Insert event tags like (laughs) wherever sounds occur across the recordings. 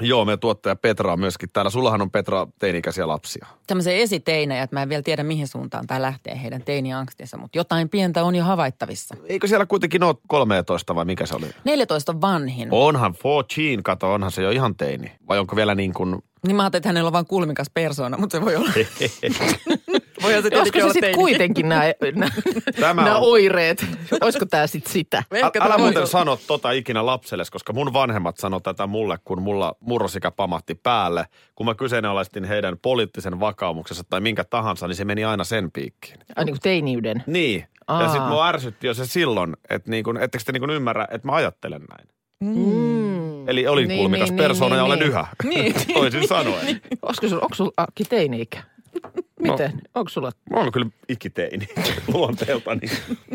Joo, meidän tuottaja Petra on myöskin täällä. Sullahan on Petra teini-ikäisiä lapsia. tämmöisiä esiteinejä, että mä en vielä tiedä mihin suuntaan tämä lähtee heidän teiniangstinsa, mutta jotain pientä on jo havaittavissa. Eikö siellä kuitenkin ole 13 vai mikä se oli? 14 on vanhin. Onhan 14, kato, onhan se jo ihan teini. Vai onko vielä niin kuin... Niin mä ajattelin, että hänellä on vain kulmikas persoona, mutta se voi olla. (laughs) voi se Olisiko se olla sitten kuitenkin nämä, Tämä nämä on- oireet? Olisiko tämä sitten sitä? Ä, Ehkä älä muuten voi- sano tota ikinä lapselle, koska mun vanhemmat sanoi tätä mulle, kun mulla murrosikä pamahti päälle. Kun mä kyseenalaistin heidän poliittisen vakaumuksensa tai minkä tahansa, niin se meni aina sen piikkiin. Ai niin kuin teiniyden. Niin. Aa. Ja sitten mua ärsytti jo se silloin, että niin kun, ettekö te niin kun ymmärrä, että mä ajattelen näin. Mm. Eli olin Niin, kulmikas niin, persoona niin, ja olen niin. yhä, (laughs) Niin. (laughs) toisin sanoen. Olisiko sulla, onko sulla Akki teini-ikä? Miten? No. Onko sulla? Mä oon kyllä ikiteini (laughs) luonteeltani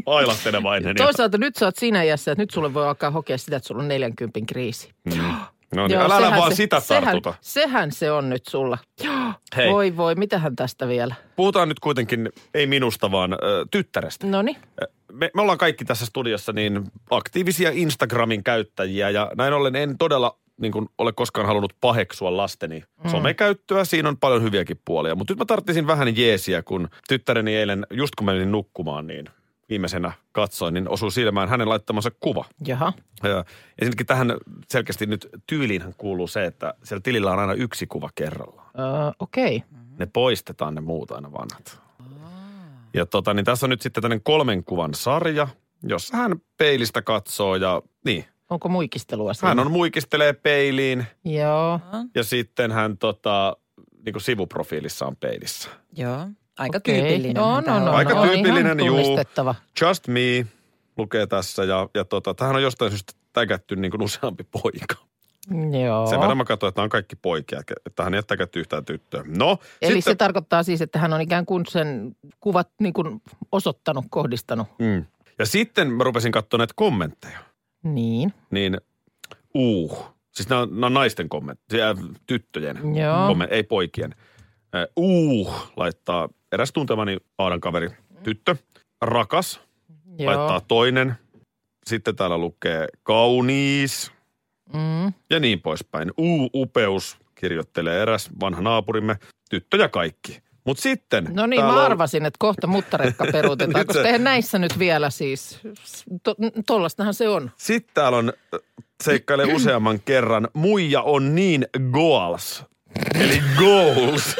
ailahtelevainen. Toisaalta nyt sä oot siinä iässä, että nyt sulle voi alkaa hokea sitä, että sulla on 40 kriisi. No (gasps) niin, Joo, älä, älä sehän vaan se, sitä sehän, tartuta. Sehän se on nyt sulla. (gasps) Hei. Voi voi, mitähän tästä vielä? Puhutaan nyt kuitenkin, ei minusta, vaan ö, tyttärestä. No niin. Me, me ollaan kaikki tässä studiossa niin aktiivisia Instagramin käyttäjiä ja näin ollen en todella niin kuin, ole koskaan halunnut paheksua lasteni mm. somekäyttöä. Siinä on paljon hyviäkin puolia. Mutta nyt mä tarttisin vähän jeesiä, kun tyttäreni eilen, just kun menin nukkumaan, niin viimeisenä katsoin, niin osui silmään hänen laittamansa kuva. Jaha. Ja ensinnäkin tähän selkeästi nyt tyyliinhän kuuluu se, että siellä tilillä on aina yksi kuva kerrallaan. Öö, Okei. Okay. Ne poistetaan ne muut aina vanhat. Ja tota, niin tässä on nyt sitten tämmöinen kolmen kuvan sarja, jossa hän peilistä katsoo ja niin. Onko muikistelua siinä? Hän on muikistelee peiliin Joo. ja sitten hän tota, niin kuin sivuprofiilissa on peilissä. Joo, aika Okei. tyypillinen. No, no, no, Aika no, on tyypillinen, ihan juu. Just me lukee tässä ja, ja tota, tähän on jostain syystä tägätty niin kuin useampi poika. Joo. Sen verran mä katsoin, että nämä on kaikki poikia, että hän ei ole yhtään tyttöä. No, Eli sitten, se tarkoittaa siis, että hän on ikään kuin sen kuvat niin kuin osoittanut, kohdistanut. mm. Ja sitten mä rupesin katsomaan näitä kommentteja. Niin. niin uh, siis nämä on, nämä on naisten kommentteja, tyttöjen Joo. kommentteja, ei poikien. Äh, Uh, laittaa eräs tuntemani Aadan kaveri, tyttö. Rakas, Joo. laittaa toinen. Sitten täällä lukee kauniis Mm. ja niin poispäin. Uh, upeus, kirjoittelee eräs vanha naapurimme, tyttö ja kaikki. Mutta sitten... No niin, mä on- arvasin, että kohta muttarekka peruutetaan, (laughs) koska se- eihän näissä nyt vielä siis, to, tollastahan se on. Sitten täällä on, seikkailee useamman kerran, muija on niin goals. Eli goals.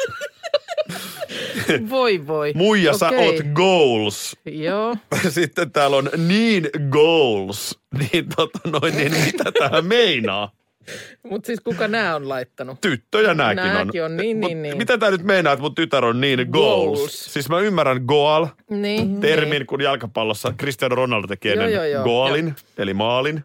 (laughs) Voi voi. Muija, sä Okei. oot goals. Joo. (laughs) Sitten täällä on niin goals. Niin tota noin, niin mitä tähän meinaa? Mutta siis kuka nämä on laittanut? Tyttöjä nääkin on. Nääkin on, niin, Mut niin, niin. Mitä tää nyt meinaa, että mun tytär on niin goals? Goals. Siis mä ymmärrän goal Niin. termin, kun jalkapallossa Cristiano Ronaldo teki ennen joo, joo. goalin, eli maalin.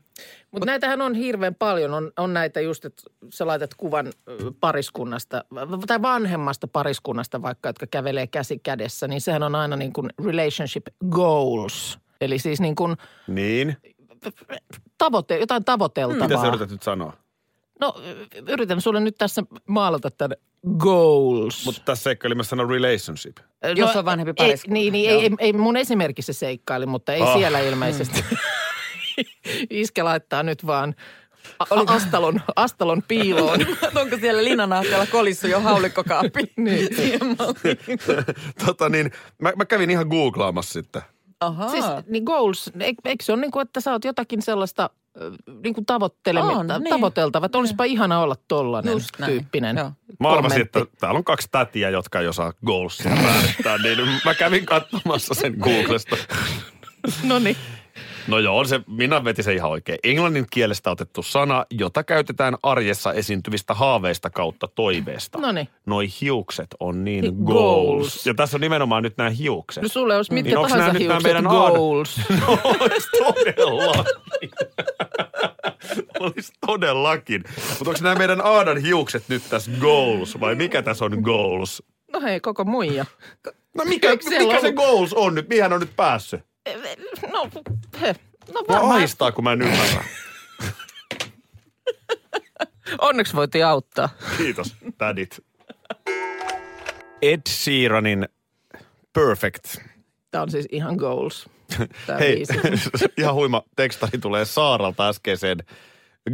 Mutta näitähän on hirveän paljon. On, on näitä just, että sä laitat kuvan pariskunnasta tai vanhemmasta pariskunnasta vaikka, jotka kävelee käsi kädessä, niin sehän on aina niin kuin relationship goals. Eli siis niin kuin Niin. tavoite, jotain tavoiteltavaa. Mitä sä yrität nyt sanoa? No yritän sulle nyt tässä maalata tämän goals. Mutta tässä seikkaili mä sanon relationship. Jos on vanhempi ei, pariskunta. Niin, niin ei, ei, ei, mun esimerkissä seikkaili, mutta ei Ah. siellä ilmeisesti. (laughs) (laughs) Iskä laittaa nyt vaan a- astalon, astalon piiloon. (laughs) Onko siellä linanahkeella kolissu jo haulikkokaappi? (laughs) Niin. Tota niin, mä, mä kävin ihan googlaamassa sitten. Ahaa. Siis niin goals, eikö, se ole niin kuin, että sä oot jotakin sellaista niin kuin tavoittelemista, On, niin. tavoiteltava, että olisipa ihana olla tollanen Just tyyppinen joo. Mä arvasin, että täällä on kaksi tätiä, jotka ei osaa goalsia määrittää, niin mä kävin katsomassa sen Googlesta. No niin. No joo, se, minä vetin se ihan oikein. Englannin kielestä otettu sana, jota käytetään arjessa esiintyvistä haaveista kautta toiveesta. No niin. Noi hiukset on niin Niin, goals. goals. Ja tässä on nimenomaan nyt nämä hiukset. No sulle olisi mitkä Niin tahansa nää hiukset meidän aad- goals. (laughs) No, olisi todellakin. (laughs) olisi todellakin. Mutta onko nämä meidän Aadan hiukset nyt tässä goals vai mikä tässä on goals? No hei, koko muija. No mikä, Eikö mikä se ollut? goals on nyt? Mihin on nyt päässyt? No, no Mua varmaan. ahistaa, kun mä en ymmärrä. Onneksi voitiin auttaa. Kiitos, tädit. Ed Sheeranin Perfect. Tämä on siis ihan goals. Hei, (laughs) ihan huima tekstari tulee Saaralta äskeiseen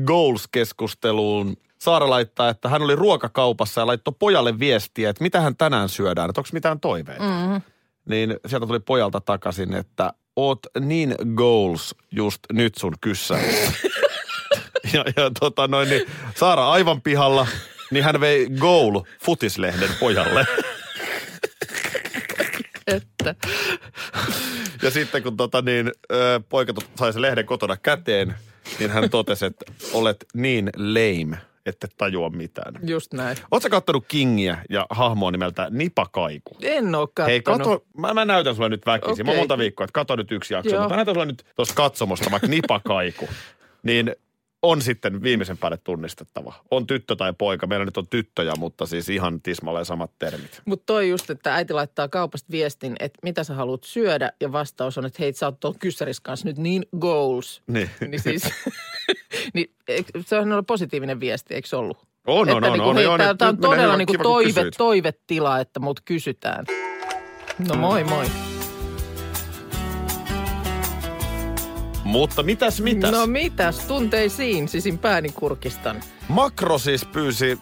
Goals-keskusteluun. Saara laittaa, että hän oli ruokakaupassa ja laittoi pojalle viestiä, että mitä hän tänään syödään, että onko mitään toiveita. Mm-hmm. Niin sieltä tuli pojalta takaisin, että oot niin goals just nyt sun kyssärissä. (laughs) ja, ja tota noin, niin Saara aivan pihalla, niin hän vei goal futislehden pojalle. (laughs) Että. Ja sitten kun tota niin, poika sai sen lehden kotona käteen, niin hän totesi, että olet niin lame, että et tajua mitään. Just näin. Oletko kattonut Kingiä ja hahmoa nimeltä Nipa Kaiku? En ole kattonut. Hei, kato, mä, mä näytän sulle nyt väkisin. Okay. Mä monta viikkoa, että kato nyt yksi jakso, Joo. mutta mä näytän sulle nyt tuossa katsomosta vaikka Nipa Kaiku. Niin on sitten viimeisen päälle tunnistettava. On tyttö tai poika. Meillä nyt on tyttöjä, mutta siis ihan tismalleen samat termit. Mutta toi just, että äiti laittaa kaupasta viestin, että mitä sä haluat syödä, ja vastaus on, että hei, sä oot tuon kyssäris kanssa nyt niin goals. Niin. Niin siis, (laughs) (laughs) niin, se on ollut positiivinen viesti, eikö se ollut? On, on, että on, niinku, on, hei, on, tää on todella kiva, kun toive, kysyit. toivetila, että mut kysytään. No moi moi. Mutta mitäs, mitäs? No mitäs, tunteisiin sisin pääni kurkistan. Makro siis pyysi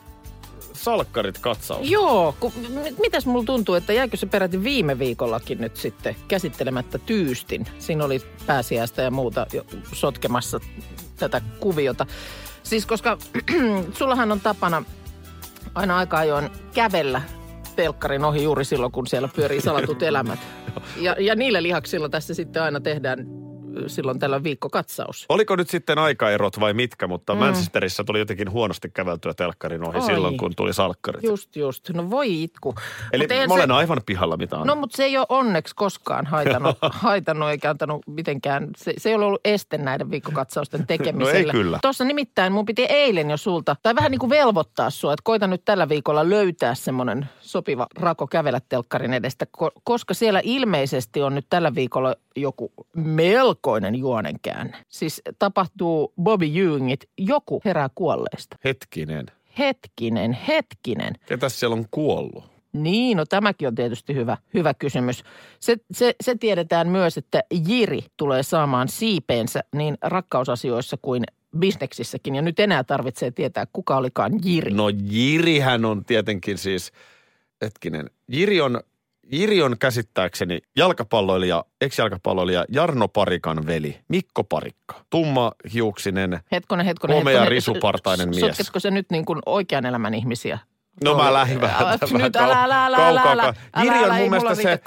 salkkarit katsaus. Joo, ku, mitäs mulla tuntuu, että jäikö se peräti viime viikollakin nyt sitten käsittelemättä tyystin? Siinä oli pääsiäistä ja muuta jo sotkemassa tätä kuviota. Siis koska (clears throat) sullahan on tapana aina aika ajoin kävellä telkkarin ohi juuri silloin, kun siellä pyörii salatut elämät. (laughs) Ja, ja niillä lihaksilla tässä sitten aina tehdään silloin tällä viikkokatsaus. Oliko nyt sitten aikaerot vai mitkä, mutta mm. Manchesterissa tuli jotenkin huonosti käveltyä telkkarin ohi Oi. silloin, kun tuli salkkarit. Just, just. No voi itku. Eli Mut mä se- olen aivan pihalla, mitä on. No, mutta se ei ole onneksi koskaan haitannut, (laughs) haitannut eikä antanut mitenkään, se, se ei ole ollut este näiden viikkokatsausten tekemiselle. (laughs) No ei kyllä. Tuossa nimittäin mun piti eilen jo sulta, tai vähän niin kuin velvoittaa sua, että koita nyt tällä viikolla löytää semmoinen sopiva rako kävellä telkkarin edestä, ko- koska siellä ilmeisesti on nyt tällä viikolla joku melkoinen juonenkäänne. Siis tapahtuu Bobby Ewingit, joku herää kuolleesta. Hetkinen. Hetkinen, hetkinen. Ketäs siellä on kuollut? Niin, no tämäkin on tietysti hyvä, hyvä kysymys. Se, se, se tiedetään myös, että Jiri tulee saamaan siipeensä niin rakkausasioissa kuin bisneksissäkin. Ja nyt enää tarvitsee tietää, kuka olikaan Jiri. No Jirihän on tietenkin siis, hetkinen, Jiri on, Jiri on käsittääkseni jalkapalloilija, ex-jalkapalloilija Jarno Parikan veli, Mikko Parikka. Tumma hiuksinen, Hetkonen, hetkonen, Komea hetkonen. risupartainen mies. Sotketko se nyt niin kuin oikean elämän ihmisiä? No mä lähdin vähän Nyt älä, älä, älä, älä, älä, älä, Jiri on mun mielestä se,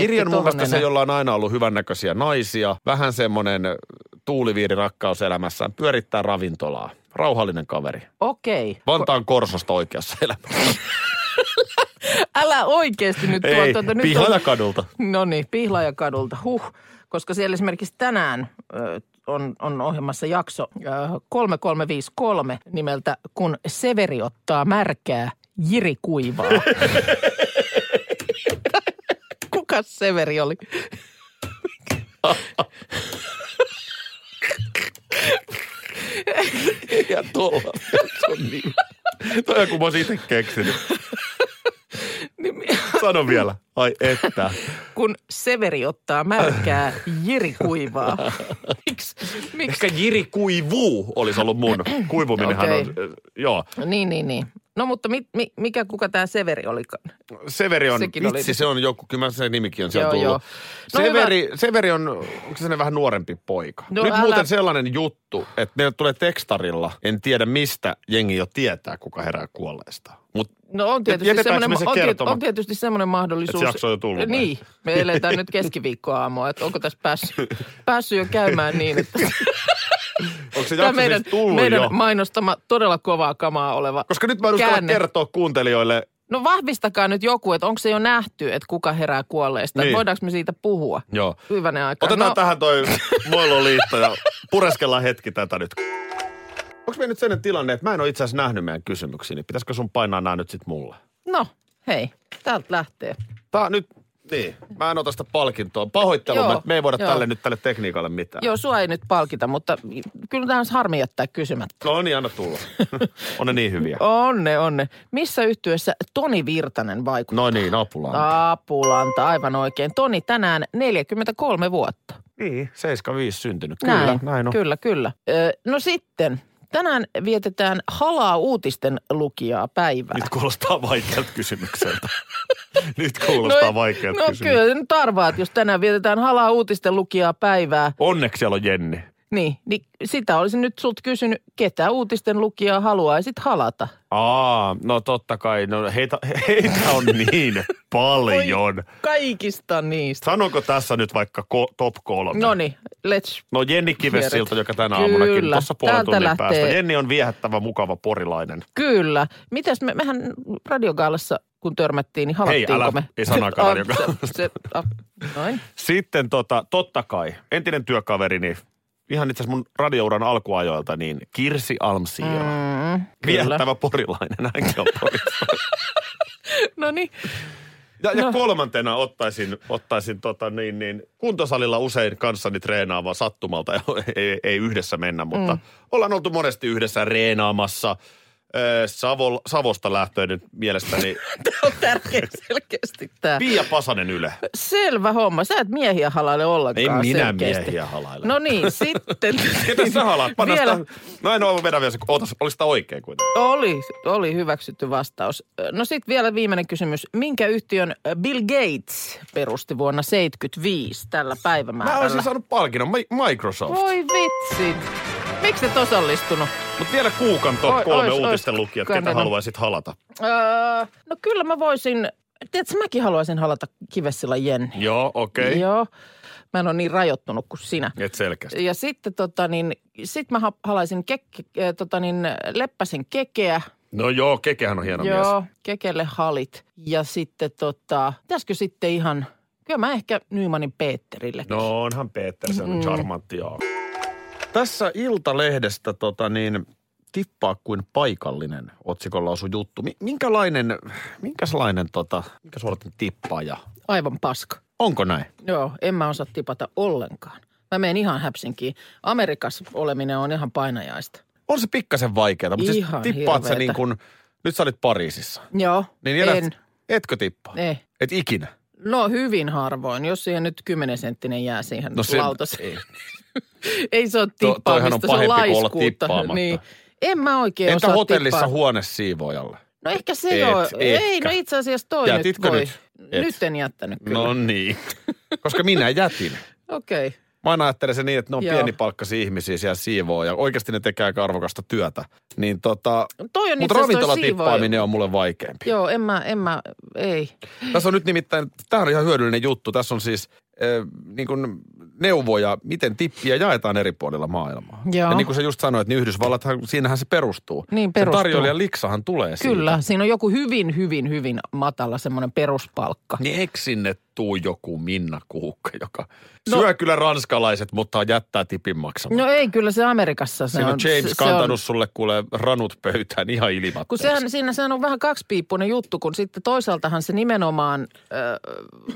Jiri on mun mielestä se, jolla on aina ollut hyvännäköisiä naisia. Vähän semmoinen tuuliviiri rakkauselämässään. Pyörittää ravintolaa. Rauhallinen kaveri. Okei. Vantaan Korsosta oikeassa elämässä. (laughs) Älä oikeasti nyt tuo Ei, tuota, nyt Pihlajakadulta. No niin, Pihlajakadulta, huh. Koska siellä esimerkiksi tänään ö, on, on ohjelmassa jakso ö, 3353 nimeltä Kun Severi ottaa märkää, Jiri kuivaa. (laughs) Kuka Severi oli? Ja tuolla. On niin. Toi on kun mä oon itse keksinyt. Niin (laughs) Sano vielä. Ai että. Kun Severi ottaa märkää, Jiri kuivaa. (laughs) Miksi? Miksi? Ehkä Jiri kuivuu olisi ollut mun. Kuivuminenhan Okei. on, joo. Niin, niin, niin. No mutta mi, mi, mikä, kuka tämä Severi olikaan? Severi on, Sekin oli- vitsi se on joku, kyllä se nimikin on siellä Joo, tullut. joo. No Severi, Severi on, onko se vähän nuorempi poika? No Nyt älä- muuten sellainen juttu, että meille tulee tekstarilla, en tiedä mistä jengi jo tietää, kuka herää kuolleesta. Mutta No on tietysti, semmoinen, se on, tiet, kertoma- on tietysti semmoinen mahdollisuus. Et se jo tullut? Niin, me eletään nyt keskiviikkoaamua, että onko tässä päässyt, (laughs) päässyt jo käymään niin, että onko se jakso meidän, siis tullut meidän jo? mainostama todella kovaa kamaa oleva Koska nyt mä en kertoa kuuntelijoille, No vahvistakaa nyt joku, että onko se jo nähty, että kuka herää kuolleesta. Niin. Voidaanko me siitä puhua? joo. Hyvänen aika. Otetaan no, tähän toi (laughs) Moiloliitto ja pureskellaan hetki tätä nyt. Onko me nyt sellainen tilanne, että mä en ole itse asiassa nähnyt meidän kysymyksiä, niin pitäisikö sun painaa nämä nyt sit mulle? No, hei, täältä lähtee. Tää nyt, niin. Mä en ota sitä palkintoa. Pahoittelu, Joo, me, ei voida joo. tälle nyt tälle tekniikalle mitään. Joo, sua ei nyt palkita, mutta kyllä tämä on harmi jättää kysymättä. No niin, anna tulla. (laughs) on ne niin hyviä. Onne, onne. Missä yhtyessä Toni Virtanen vaikuttaa? No niin, apulaa. Apulanta, aivan oikein. Toni tänään 43 vuotta. Niin, 75 syntynyt. Kyllä, Näin, näin on. Kyllä, kyllä. Ö, no sitten, tänään vietetään halaa uutisten lukijaa päivää. Nyt kuulostaa vaikealta kysymykseltä. (laughs) (laughs) nyt kuulostaa no, vaikealta no kysymykseltä. kyllä, nyt arvaat, jos tänään vietetään halaa uutisten lukijaa päivää, Onneksi siellä on Jenni. niin, niin sitä olisin nyt sulta kysynyt, ketä uutisten lukijaa haluaisit halata? Aa, no totta kai. No heitä, heitä on niin (laughs) paljon. Kaikista niistä. Sanonko tässä nyt vaikka ko- top kolme? No niin, let's No Jenni Kivesilta, joka tänä aamunakin Kyllä, tuossa puolen täältä tunnin lähtee. päästä. Jenni on viehättävä, mukava porilainen. Kyllä. Mitäs me, mehän radiogaalassa, kun törmättiin, niin halattiinko älä- me? ei sanakaan radiogaalassa. se- se- ah, Noin. Sitten tota, totta kai, entinen työkaverini, ihan itse asiassa mun radiouran alkuajoilta, niin Kirsi Almsiira. Mm. Viehättävä porilainen, hänkin on. (laughs) No niin. Ja, ja No. kolmantena ottaisin, ottaisin tota niin, niin, kuntosalilla usein kanssani treenaava sattumalta, (laughs) ei, ei yhdessä mennä, mutta mm. ollaan oltu monesti yhdessä reenaamassa. Ö, Savo, Savosta lähtöinen mielestäni (laughs) Tämä on tärkeä selkeästi tämä. Pia Pasanen Yle. Selvä homma. Sä et miehiä halaile Ei ollenkaan minä selkeästi. miehiä halaile. No niin, sitten. (laughs) Ketä sä halaat? Panna Vielä. sitä, no en ole vedä vielä ootas, oliko sitä oikein kuitenkin? Oli, oli hyväksytty vastaus. No sitten vielä viimeinen kysymys. Minkä yhtiön Bill Gates perusti vuonna 75 tällä Mä päivämäärällä? olisin saanut palkinnon, Mi- Microsoft. Voi vitsi. Miksi et osallistunut? Mutta vielä kuukan top kolme ois, uutisten lukijat, ketä haluaisit halata. Öö, no kyllä mä voisin, tiedätkö mäkin haluaisin halata Kivessillä Jenni. Joo, okei. Okay. Joo. Mä en ole niin rajoittunut kuin sinä. Et selkeästi. Ja sitten tota niin, sit mä ha- halaisin äh, tota niin, Leppäsen kekeä. No joo, Kekehän on hieno Joo, mies. kekelle halit. Ja sitten tota, pitäisikö sitten ihan, kyllä mä ehkä Nymanin Peetterille. No onhan Peter, se on mm. charmantti, joo. Tässä Iltalehdestä tota niin, tippaa kuin paikallinen otsikolla osu juttu. Mi- minkälainen, minkälainen tota, minkä suoratin tippaaja? Aivan paska. Onko näin? Joo, en mä osaa tipata ollenkaan. Mä menen ihan häpsinkiin. Amerikassa oleminen on ihan painajaista. On se pikkasen vaikeaa, mutta siis tippaat sä niin kuin, nyt sä olit Pariisissa. Joo, Niin en. elät, etkö tippaa? Ei. Et ikinä? No hyvin harvoin, jos siihen nyt 10 senttinen jää siihen No no se- lautaseen. ei. (laughs) (laughs) Ei se ole To- toihan on tippaamista, se on pahempi kuin olla laiskuutta. tippaamatta. Niin. En mä oikein Entä osaa hotellissa tippaa. huonesiivoojalle? No ehkä se Et, joo. etkä. Ei, no itse asiassa toi Jätitkö nyt voi. nyt? Et. Nyt en jättänyt kyllä. No niin. Koska minä jätin. (laughs) Okei. Okay. Mä aina ajattelen se niin, että ne on Joo. pienipalkkaisia ihmisiä siellä siivoo ja oikeasti ne tekee aika arvokasta työtä. Niin tota, Toi on mutta ravintolatippaaminen on mulle vaikeampi. Joo, en mä, en mä, ei. Tässä on nyt nimittäin, tämä on ihan hyödyllinen juttu. Tässä on siis äh, niin kuin neuvoja, miten tippiä jaetaan eri puolilla maailmaa. Joo. Ja niin kuin sä just sanoit, niin Yhdysvallathan, siinähän se perustuu. Niin perustuu. Se tarjoilijan liksahan tulee siitä. Kyllä, siinä on joku hyvin, hyvin, hyvin matala semmoinen peruspalkka. Niin eikö sinne tuu joku Minna Kuukka, joka No- syö kyllä ranskalaiset, mutta jättää tipin maksamatta. No ei, kyllä se Amerikassa se Siinä on. James se, se kantanut on, sulle kuule ranut pöytään ihan kun ilmatteeksi. sehän, siinä sehän on vähän kaksipiippunen juttu, kun sitten toisaaltahan se nimenomaan ö,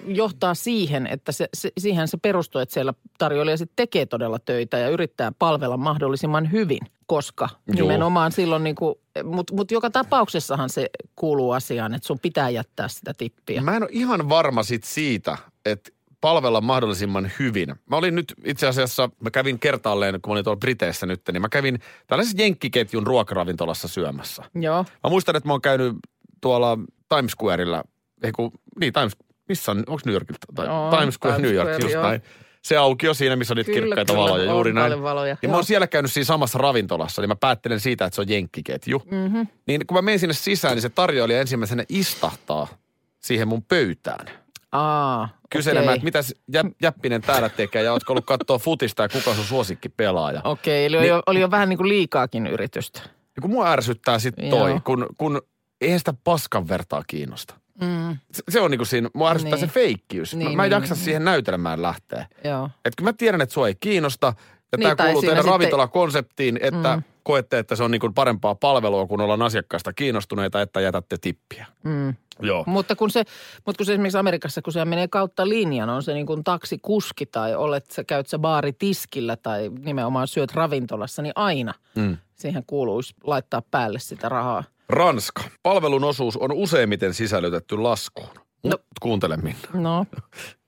johtaa siihen, että se, se, siihen se perustuu, että siellä tarjoilija sitten tekee todella töitä ja yrittää palvella mahdollisimman hyvin, koska Joo. nimenomaan silloin niin kuin, mutta mut joka tapauksessahan se kuuluu asiaan, että sun pitää jättää sitä tippiä. Mä en ole ihan varma sit siitä, että palvella mahdollisimman hyvin. Mä olin nyt itse asiassa, mä kävin kertaalleen, kun mä olin tuolla Briteissä nyt, niin mä kävin tällaisessa jenkkiketjun ruokaravintolassa syömässä. Joo, Mä muistan, että mä oon käynyt tuolla Times Squareilla, ei kun, niin Times, missä on, onko New Yorkilta? Tai Times Square, Times New York, Square, just joo. näin. Se aukio siinä, missä on niitä Kyllä, kirkkaita kyllä, valoja, on juuri näin. valoja, Niin mä joo. oon siellä käynyt siinä samassa ravintolassa, niin mä päättelen siitä, että se on jenkkiketju. Mm-hmm. Niin kun mä menen sinne sisään, niin se tarjoilija ensimmäisenä istahtaa siihen mun pöytään. aa, Kyselemään, okei. että mitäs jä, Jäppinen täällä tekee ja ootko ollut katsoa futista ja kuka sun suosikki pelaaja. Okei, eli oli, Niin- jo, oli jo vähän niin kuin liikaakin yritystä. Ja kun mua ärsyttää sitten toi, Joo. kun, kun eihän sitä paskan vertaa kiinnosta. Mm, Se, se on niinku siinä, mua ärsyttää Niin. se feikkiys. Niin, mä, mä en niin, jaksa niin. siihen näytelmään lähteä. joo. Et kun mä tiedän, että sua ei kiinnosta, ja Niin, tämä kuuluu teidän sitten- ravintolakonseptiin, että Mm. koette, että se on niinku parempaa palvelua, kun ollaan asiakkaasta kiinnostuneita, että jätätte tippiä. Mm. Joo. Mutta kun se, mutta kun se esimerkiksi Amerikassa, kun se menee kautta linjan, on se niin kuin taksikuski tai olet, sä käyt sä baaritiskillä tai nimenomaan syöt ravintolassa, niin aina mm. siihen kuuluisi laittaa päälle sitä rahaa. Ranska. Palvelun osuus on useimmiten sisällytetty laskuun. No. Kuuntele Minna. No,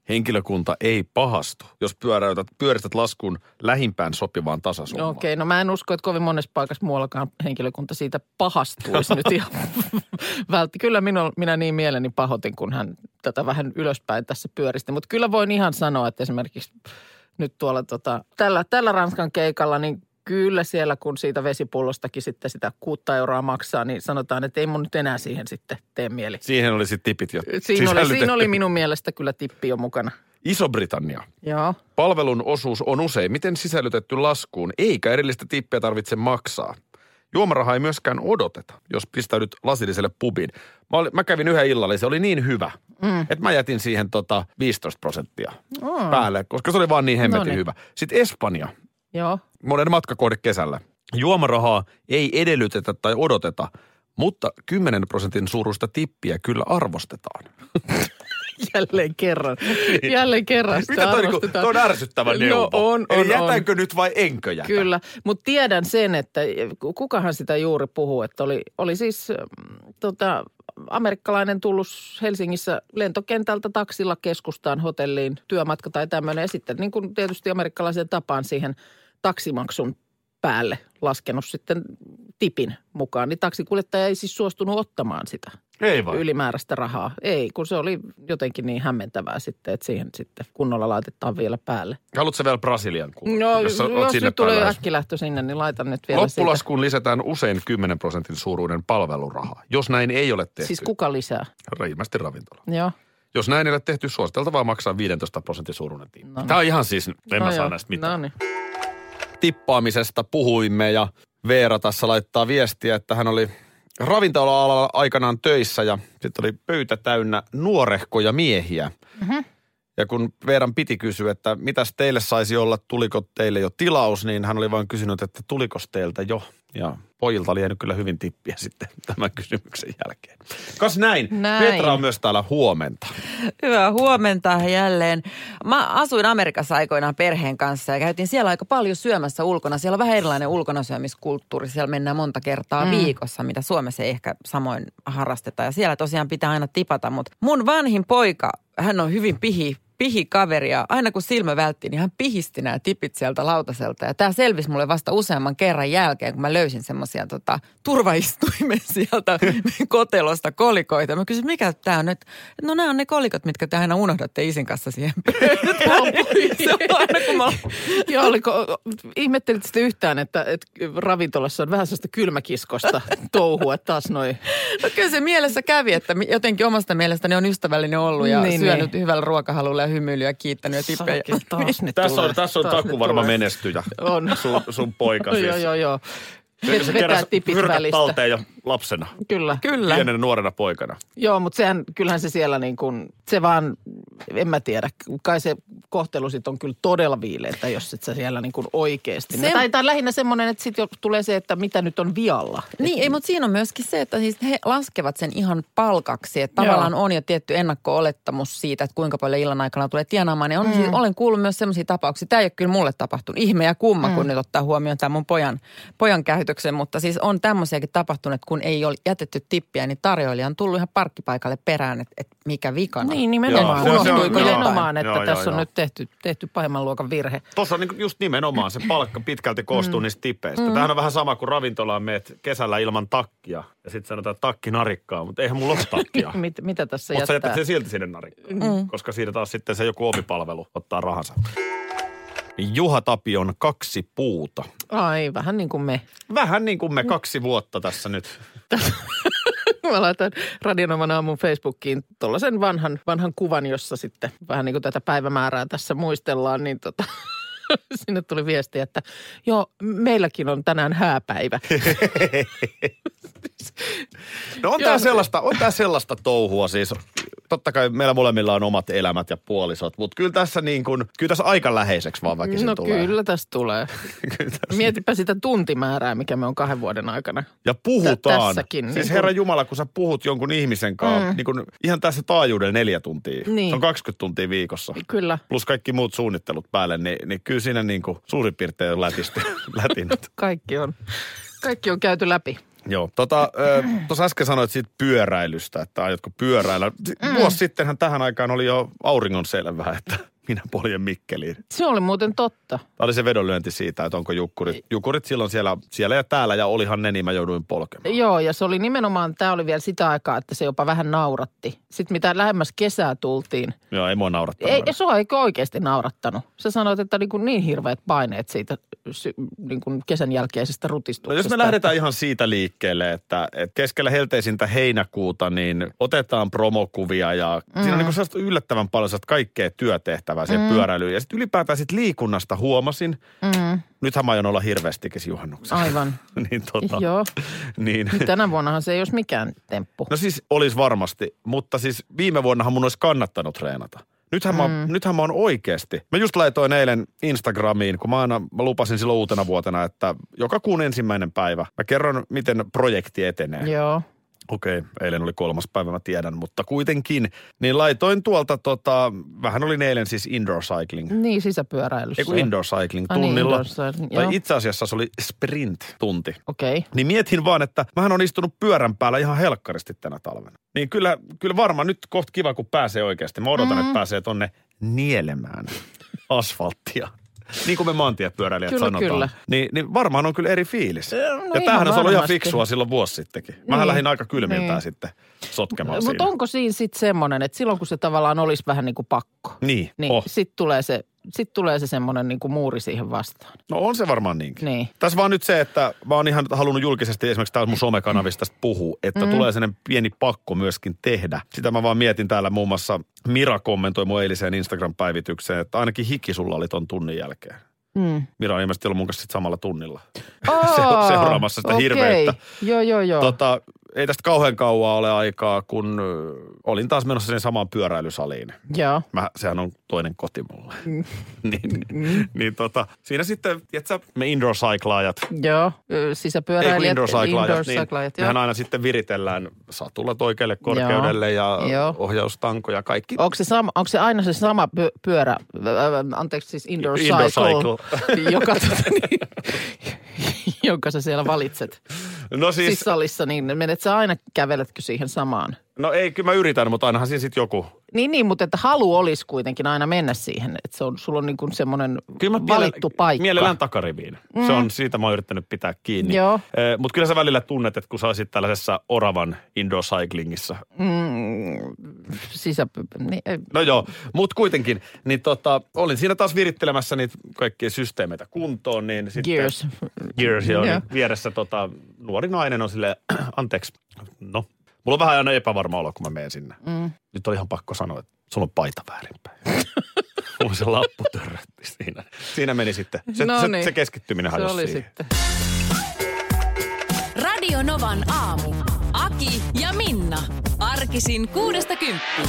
Henkilökunta ei pahastu, jos pyöräytät, pyöristät laskun lähimpään sopivaan tasasummaan. okei. No mä en usko, että kovin monessa paikassa muuallakaan henkilökunta siitä pahastuisi nyt ihan (laughs) vältti. Kyllä minä, minä niin mieleni pahoitin, kun hän tätä vähän ylöspäin tässä pyöristi. Mutta kyllä voin ihan sanoa, että esimerkiksi nyt tuolla tota, tällä, tällä Ranskan keikalla, niin kyllä siellä kun siitä vesipullostakin sitten sitä kuutta euroa maksaa, niin sanotaan, että ei mun nyt enää siihen sitten tee mieli. Siihen oli sitten tipit jo Siinä oli, siinä oli minun mielestä kyllä tippi jo mukana. Iso-Britannia. Joo. Palvelun osuus on useimmiten sisällytetty laskuun, eikä erillistä tippiä tarvitse maksaa. Juomarahaa ei myöskään odoteta, jos pistäydyt lasilliselle pubiin. Mä, olin, mä kävin yhden illalla, se oli niin hyvä, mm. että mä jätin siihen tota 15 prosenttia Mm. päälle, koska se oli vaan niin hemmetin Noniin. hyvä. Sitten Espanja, Joo. monen matkakohde kesällä. Juomarahaa ei edellytetä tai odoteta, mutta 10 prosentin suuruista tippiä kyllä arvostetaan. (laughs) Jälleen kerran. Jälleen kerran sitä Mitä toi, niinku, arvostetaan. toi on ärsyttävä No neuvo. on, on, Eli on. jätänkö nyt vai enkö jätä? Kyllä, mutta tiedän sen, että kukahan sitä juuri puhuu, että oli, oli siis mm, tota, amerikkalainen tullut Helsingissä lentokentältä taksilla keskustaan hotelliin työmatka tai tämmöinen. Ja sitten niin kuin tietysti amerikkalaisen tapaan siihen taksimaksun päälle laskenut sitten tipin mukaan. Niin taksikuljettaja ei siis suostunut ottamaan sitä Ei vai? ylimääräistä rahaa. Ei, kun se oli jotenkin niin hämmentävää sitten, että siihen sitten kunnolla laitetaan vielä päälle. Haluatko vielä Brasilian kuulla? No, jos, jos, sinne nyt tulee äkkilähtö sinne, niin laitan nyt vielä siitä. Loppulaskuun lisätään usein 10 prosentin suuruinen palveluraha. Jos näin ei ole tehty, Siis kuka lisää? ilmeisesti ravintola. Joo. Jos näin ei ole tehty, suositeltavaa maksaa 15 prosentin suuruinen tippi. No niin. Tämä on ihan siis, en no mä saa näistä mitään. No niin. Tippaamisesta puhuimme ja Veera tässä laittaa viestiä, että hän oli ravintola-alalla aikanaan töissä ja sitten oli pöytä täynnä nuorehkoja miehiä. Mhm. Ja kun Veeran piti kysyä, että mitäs teille saisi olla, tuliko teille jo tilaus, niin hän oli vain kysynyt, että tuliko teiltä jo. Ja pojilta oli jäänyt kyllä hyvin tippiä (laughs) sitten tämän kysymyksen jälkeen. Kas näin. Näin. Petra on myös täällä huomenta. Hyvää huomenta jälleen. Mä asuin Amerikassa aikoinaan perheen kanssa ja käytiin siellä aika paljon syömässä ulkona. Siellä on vähän erilainen ulkonasyömiskulttuuri. Siellä mennään monta kertaa mm. viikossa, mitä Suomessa ei ehkä samoin harrasteta. Ja siellä tosiaan pitää aina tipata. Mutta mun vanhin poika, hän on hyvin pihi, pihi kaveri ja aina kun silmä vältti, niin hän pihisti nämä tipit sieltä lautaselta. Ja tämä selvisi mulle vasta useamman kerran jälkeen, kun mä löysin semmoisia tota, turvaistuimen (laughs) sieltä kotelosta kolikoita. Mä kysyin, mikä tämä on nyt? No nämä on ne kolikot, mitkä te aina unohdatte isin kanssa siihen (laughs) pöytään. Se on aina, kun mä Joo, oliko, ihmettelit sitten yhtään, että, että ravintolassa on vähän sellaista kylmäkiskosta touhua taas noin. No kyllä se mielessä kävi, että jotenkin omasta mielestäni on ystävällinen ollut ja Niin, niin, syönyt niin. hyvällä ruokahalulla hymyilyä ja kiittänyt ja tippejä. Taas nyt Tässä tulee. on, tässä on Taas taku varma tulee. menestyjä. On. Sun, sun poika (laughs) siis. Joo, joo, joo. Se, se Vetää keräsi tipit hyrkät välistä. talteen jo lapsena. Kyllä. Kyllä. Pienenä nuorena poikana. Joo, mutta sehän, kyllähän se siellä niin kuin, se vaan, en mä tiedä, kai se kohtelu sit on kyllä todella viileitä, jos et sä siellä niin kuin oikeasti. Se-. Tai, tai lähinnä semmoinen, että sitten tulee se, että mitä nyt on vialla. Niin, ei, mutta siinä on myöskin se, että siis he laskevat sen ihan palkaksi. Että Joo. tavallaan on jo tietty ennakko-olettamus siitä, että kuinka paljon illan aikana tulee tienaamaan. Ja on, mm. siis, olen kuullut myös sellaisia tapauksia, tämä ei ole kyllä mulle tapahtunut. Ihme ja kumma, mm. kun nyt ottaa huomioon tämän mun pojan, pojan käytöksen. Mutta siis on tämmöisiäkin tapahtunut, että kun ei ole jätetty tippiä, niin tarjoilija on tullut ihan parkkipaikalle perään, että, että mikä vikana. Niin, nimenomaan. Joo, se joo. nimenomaan, että Joo, tässä joo, on joo. nyt tehty, tehty pahimman luokan virhe. Tuossa on niinku just nimenomaan se palkka pitkälti koostuu mm. niistä tipeistä. Mm. Tämähän on vähän sama kuin ravintolaan meet kesällä ilman takkia. Ja sitten sanotaan, että takki narikkaa, mutta eihän mulla ole takkia. (laughs) Mit, mitä tässä Mutta sä jättää? jätät sen silti sinne narikkaan. Mm. Koska siitä taas sitten se joku omipalvelu ottaa rahansa. Juha Tapion kaksi puuta. Ai, vähän niin kuin me. Vähän niin kuin me kaksi vuotta tässä nyt. (laughs) Mä laitan Radionovan aamun Facebookiin tuollaisen vanhan, vanhan kuvan, jossa sitten vähän niin kuin tätä päivämäärää tässä muistellaan, niin tota, (laughs) sinne tuli viesti, että joo, meilläkin on tänään hääpäivä. (laughs) No on Joo. tää sellaista, on tää sellaista touhua siis. Totta kai meillä molemmilla on omat elämät ja puolisot, mutta kyllä tässä niin kuin, kyllä tässä aika läheiseksi vaan väkisin No tulee. kyllä tästä tulee. (laughs) Kyllä tässä- Mietipä sitä tuntimäärää, mikä me on kahden vuoden aikana. Ja puhutaan. tässäkin, Siis niin kun- Herra Jumala, kun sä puhut jonkun ihmisen kanssa, mm. niin kun ihan tässä taajuudella neljä tuntia. Niin. Se on 20 tuntia viikossa. Kyllä, Plus kaikki muut suunnittelut päälle, niin, niin kyllä siinä niin kuin suurin piirtein on lätisty, (laughs) lätinyt. kaikki on, kaikki on käyty läpi. Joo, tota, tuossa äsken sanoit siitä pyöräilystä, että aiotko pyöräillä. Vuosi sittenhän tähän aikaan oli jo auringon selvää, että minä poljen Mikkeliin. Se oli muuten totta. Tämä oli se vedonlyönti siitä, että onko jukkurit, jukkurit silloin siellä, siellä ja täällä ja olihan ne, niin mä jouduin polkemaan. Joo, ja se oli nimenomaan, tämä oli vielä sitä aikaa, että se jopa vähän nauratti. Sitten mitä lähemmäs kesää tultiin, Joo, ei mua naurattanut. ei, se eikö oikeasti naurattanut. Sä sanoit, että niin, kuin niin hirveät paineet siitä niin kuin kesän jälkeisestä No rutistuksesta. jos me lähdetään ihan siitä liikkeelle, että, että keskellä helteisintä heinäkuuta, niin otetaan promokuvia ja mm. siinä on niin sellaista yllättävän paljon kaikkea työtehtävää siihen mm. pyöräilyyn. Ja sitten ylipäätään sit liikunnasta huomasin, mm. nythän mä aion olla hirveästikin juhannuksessa. Aivan. (laughs) niin tota, Joo. niin. Niin tänä vuonnahan se ei olisi mikään temppu. No siis olisi varmasti, mutta siis viime vuonnahan mun olisi kannattanut treenata. Nythän, mm. mä, nythän mä oon oikeasti. Mä just laitoin eilen Instagramiin, kun mä aina mä lupasin silloin uutena vuotena, että joka kuun ensimmäinen päivä mä kerron, miten projekti etenee. Joo. Okei, eilen oli kolmas päivä, mä tiedän, mutta kuitenkin. Niin laitoin tuolta, tota, vähän oli eilen siis indoor cycling. Niin, sisäpyöräilyssä. Ei kun indoor cycling niin, tunnilla. indoor cycling, tai itse asiassa se oli sprint-tunti. Okei. Okay. Niin mietin vaan, että mähän on istunut pyörän päällä ihan helkkaristi tänä talvena. Niin kyllä, kyllä varmaan nyt kohta kiva, kun pääsee oikeasti. Mä odotan, mm. että pääsee tonne nielemään asfalttia. Niin kuin me maantiepyöräilijät Kyllä, sanotaan. kyllä. Niin, niin varmaan on kyllä eri fiilis. No ja tämähän olisi ollut ihan fiksua silloin vuosi sittenkin. Mähän Niin. lähdin aika kylmiltään Niin. sitten sotkemaan Mutta onko siinä sitten semmoinen, että silloin kun se tavallaan olisi vähän niin kuin pakko, Niin, niin oh. sitten tulee se, sit tulee se semmoinen niin kuin muuri siihen vastaan. No on se varmaan niinkin. Niin. Tässä vaan nyt se, että mä oon ihan halunnut julkisesti esimerkiksi täällä mun somekanavista tästä puhua, että mm. tulee sellainen pieni pakko myöskin tehdä. Sitä mä vaan mietin täällä muun muassa Mira kommentoi mun eiliseen Instagram-päivitykseen, että ainakin hiki sulla oli ton tunnin jälkeen. Mm. Mira on ilmeisesti ollut mun kanssa sit samalla tunnilla (laughs) Aa, seuraamassa sitä okei. hirveyttä. Joo, joo, joo. Tota, ei tästä kauhean kauaa ole aikaa, kun olin taas menossa sen samaan pyöräilysaliin. Joo. Mä, sehän on toinen koti mulle. Mm. (laughs) niin, niin tota, siinä sitten, tiedätkö, me indoor cyclaajat, Joo, ö, ei sisäpyöräilijät. indoor niin joo. mehän aina sitten viritellään satulat oikealle korkeudelle ja Joo. ohjaustanko ja kaikki. Onko se, sama, onko se aina se sama py, pyörä, anteeksi siis indoor, Indoor cycle, (laughs) joka, tota, niin, (laughs) jonka sä siellä valitset No siis, siis salissa, niin menet sä aina, käveletkö siihen samaan? no ei, kyllä mä yritän, mutta ainahan siinä sitten joku. Niin, niin, mutta että halu olisi kuitenkin aina mennä siihen, että se on, sulla on niin kuin semmoinen Kyllä mä valittu mielell- paikka. Mielellään takariviin. Mm. Se on, siitä mä oon yrittänyt pitää kiinni. Joo. Mutta kyllä sä välillä tunnet, että kun sä olisit tällaisessa oravan indoor cyclingissa. Sisä, niin, ei, No joo, mutta kuitenkin, niin tota, olin siinä taas virittelemässä niitä kaikkia systeemeitä kuntoon, niin sitten... Gears. Gears, joo, Joo. niin vieressä tota, nuori nainen on silleen, (clears throat) anteeksi, no, mulla on vähän aina epävarma olo, kun mä menen sinne. Mm. Nyt on ihan pakko sanoa, että sulla on paita väärinpäin. (laughs) mulla se lappu törrötti siinä. Siinä meni sitten. Se, No niin. se keskittyminen se hajosi oli siihen. sitten. Radio Novan aamu. Aki ja Minna. Arkisin kuudesta kymppiin.